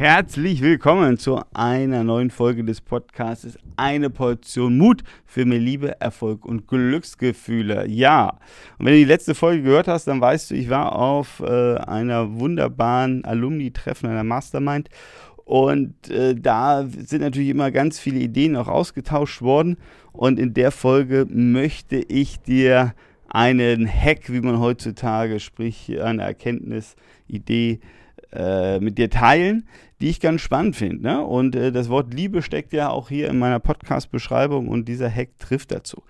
Herzlich willkommen zu einer neuen Folge des Podcasts. Eine Portion Mut für mehr Liebe, Erfolg und Glücksgefühle. Ja, und wenn du die letzte Folge gehört hast, dann weißt du, ich war auf äh, einer wunderbaren Alumni-Treffen einer Mastermind. Und äh, da sind natürlich immer ganz viele Ideen auch ausgetauscht worden. Und in der Folge möchte ich dir einen Hack, wie man heutzutage spricht, eine Erkenntnis, Idee, äh, mit dir teilen, die ich ganz spannend finde. Ne? Und äh, das Wort Liebe steckt ja auch hier in meiner Podcast-Beschreibung und dieser Hack trifft dazu.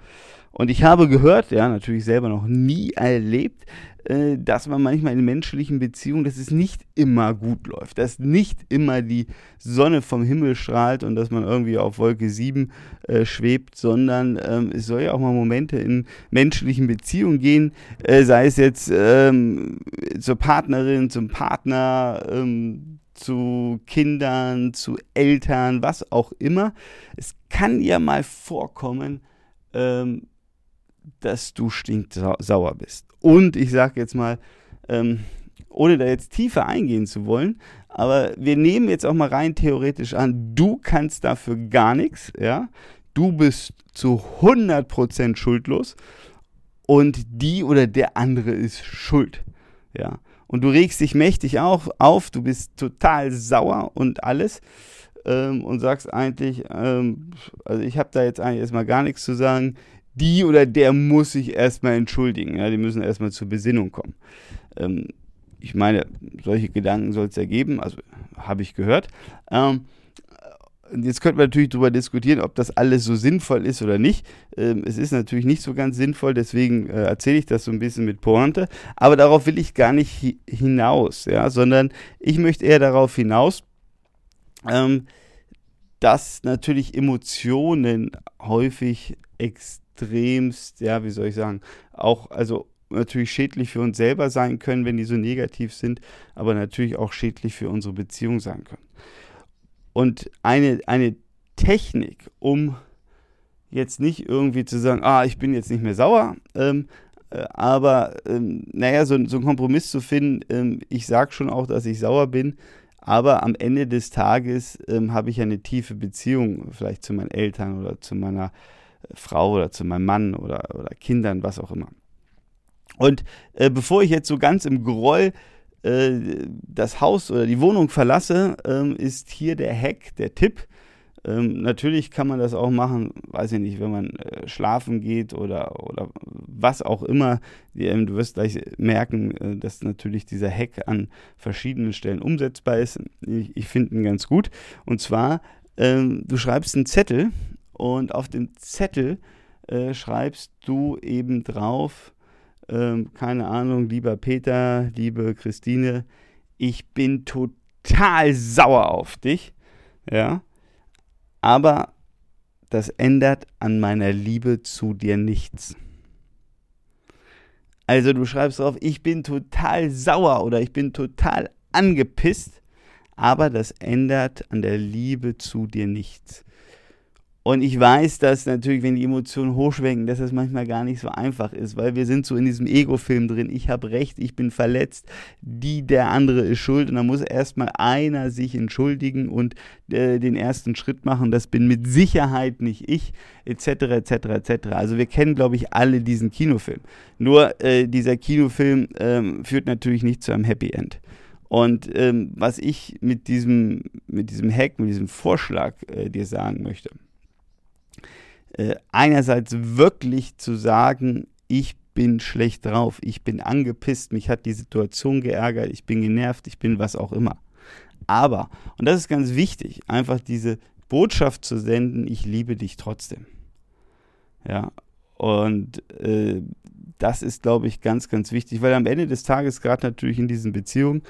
Und ich habe gehört, ja, natürlich selber noch nie erlebt, äh, dass man manchmal in menschlichen Beziehungen, dass es nicht immer gut läuft, dass nicht immer die Sonne vom Himmel strahlt und dass man irgendwie auf Wolke 7 äh, schwebt, sondern ähm, es soll ja auch mal Momente in menschlichen Beziehungen gehen, äh, sei es jetzt ähm, zur Partnerin, zum Partner, ähm, zu Kindern, zu Eltern, was auch immer. Es kann ja mal vorkommen, ähm, dass du stinksauer bist. Und ich sage jetzt mal, ähm, ohne da jetzt tiefer eingehen zu wollen, aber wir nehmen jetzt auch mal rein theoretisch an, du kannst dafür gar nichts, ja. Du bist zu 100% schuldlos und die oder der andere ist schuld, ja. Und du regst dich mächtig auch auf, du bist total sauer und alles ähm, und sagst eigentlich, ähm, also ich habe da jetzt eigentlich erstmal gar nichts zu sagen, die oder der muss sich erstmal entschuldigen. Ja, die müssen erstmal zur Besinnung kommen. Ähm, ich meine, solche Gedanken soll es ja geben, also habe ich gehört. Ähm, jetzt könnte man natürlich darüber diskutieren, ob das alles so sinnvoll ist oder nicht. Ähm, es ist natürlich nicht so ganz sinnvoll, deswegen äh, erzähle ich das so ein bisschen mit Pointe. Aber darauf will ich gar nicht hi hinaus, ja, sondern ich möchte eher darauf hinaus, ähm, dass natürlich Emotionen häufig extrem extremst, ja, wie soll ich sagen, auch, also natürlich schädlich für uns selber sein können, wenn die so negativ sind, aber natürlich auch schädlich für unsere Beziehung sein können. Und eine, eine Technik, um jetzt nicht irgendwie zu sagen, ah, ich bin jetzt nicht mehr sauer, ähm, äh, aber ähm, naja, so, so einen Kompromiss zu finden, ähm, ich sage schon auch, dass ich sauer bin, aber am Ende des Tages ähm, habe ich eine tiefe Beziehung vielleicht zu meinen Eltern oder zu meiner Frau oder zu meinem Mann oder, oder Kindern, was auch immer. Und äh, bevor ich jetzt so ganz im Groll äh, das Haus oder die Wohnung verlasse, ähm, ist hier der Hack, der Tipp. Ähm, natürlich kann man das auch machen, weiß ich nicht, wenn man äh, schlafen geht oder, oder was auch immer. Ähm, du wirst gleich merken, äh, dass natürlich dieser Hack an verschiedenen Stellen umsetzbar ist. Ich, ich finde ihn ganz gut. Und zwar, ähm, du schreibst einen Zettel und auf dem Zettel äh, schreibst du eben drauf, ähm, keine Ahnung, lieber Peter, liebe Christine, ich bin total sauer auf dich, ja, aber das ändert an meiner Liebe zu dir nichts. Also du schreibst drauf, ich bin total sauer oder ich bin total angepisst, aber das ändert an der Liebe zu dir nichts. Und ich weiß, dass natürlich, wenn die Emotionen hochschwenken, dass das manchmal gar nicht so einfach ist, weil wir sind so in diesem Ego-Film drin. Ich habe recht, ich bin verletzt, die, der andere ist schuld. Und dann muss erstmal einer sich entschuldigen und äh, den ersten Schritt machen. Das bin mit Sicherheit nicht ich, etc., etc., etc. Also wir kennen, glaube ich, alle diesen Kinofilm. Nur äh, dieser Kinofilm ähm, führt natürlich nicht zu einem Happy End. Und ähm, was ich mit diesem, mit diesem Hack, mit diesem Vorschlag äh, dir sagen möchte, äh, einerseits wirklich zu sagen, ich bin schlecht drauf, ich bin angepisst, mich hat die Situation geärgert, ich bin genervt, ich bin was auch immer. Aber, und das ist ganz wichtig, einfach diese Botschaft zu senden, ich liebe dich trotzdem. Ja, und äh, das ist, glaube ich, ganz, ganz wichtig, weil am Ende des Tages, gerade natürlich in diesen Beziehungen,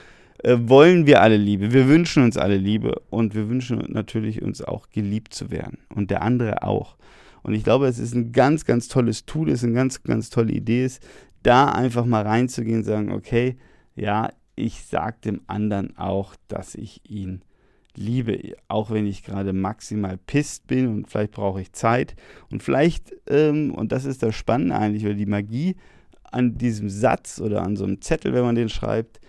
äh, wollen wir alle Liebe. Wir wünschen uns alle Liebe und wir wünschen natürlich uns auch geliebt zu werden und der andere auch. Und ich glaube, es ist ein ganz, ganz tolles Tool, es ist eine ganz, ganz tolle Idee, ist, da einfach mal reinzugehen und sagen, okay, ja, ich sage dem anderen auch, dass ich ihn liebe, auch wenn ich gerade maximal pisst bin und vielleicht brauche ich Zeit. Und vielleicht, ähm, und das ist das Spannende eigentlich, oder die Magie an diesem Satz oder an so einem Zettel, wenn man den schreibt,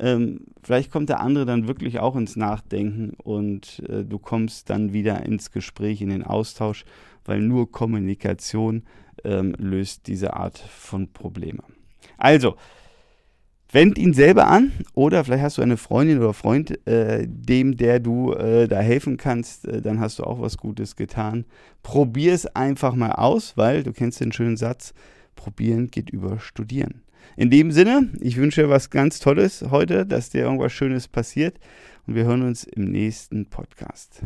ähm, vielleicht kommt der andere dann wirklich auch ins Nachdenken und äh, du kommst dann wieder ins Gespräch, in den Austausch, weil nur Kommunikation ähm, löst diese Art von Probleme. Also, wend ihn selber an oder vielleicht hast du eine Freundin oder Freund, äh, dem, der du äh, da helfen kannst, äh, dann hast du auch was Gutes getan. Probier es einfach mal aus, weil du kennst den schönen Satz, probieren geht über studieren. In dem Sinne, ich wünsche dir was ganz Tolles heute, dass dir irgendwas Schönes passiert und wir hören uns im nächsten Podcast.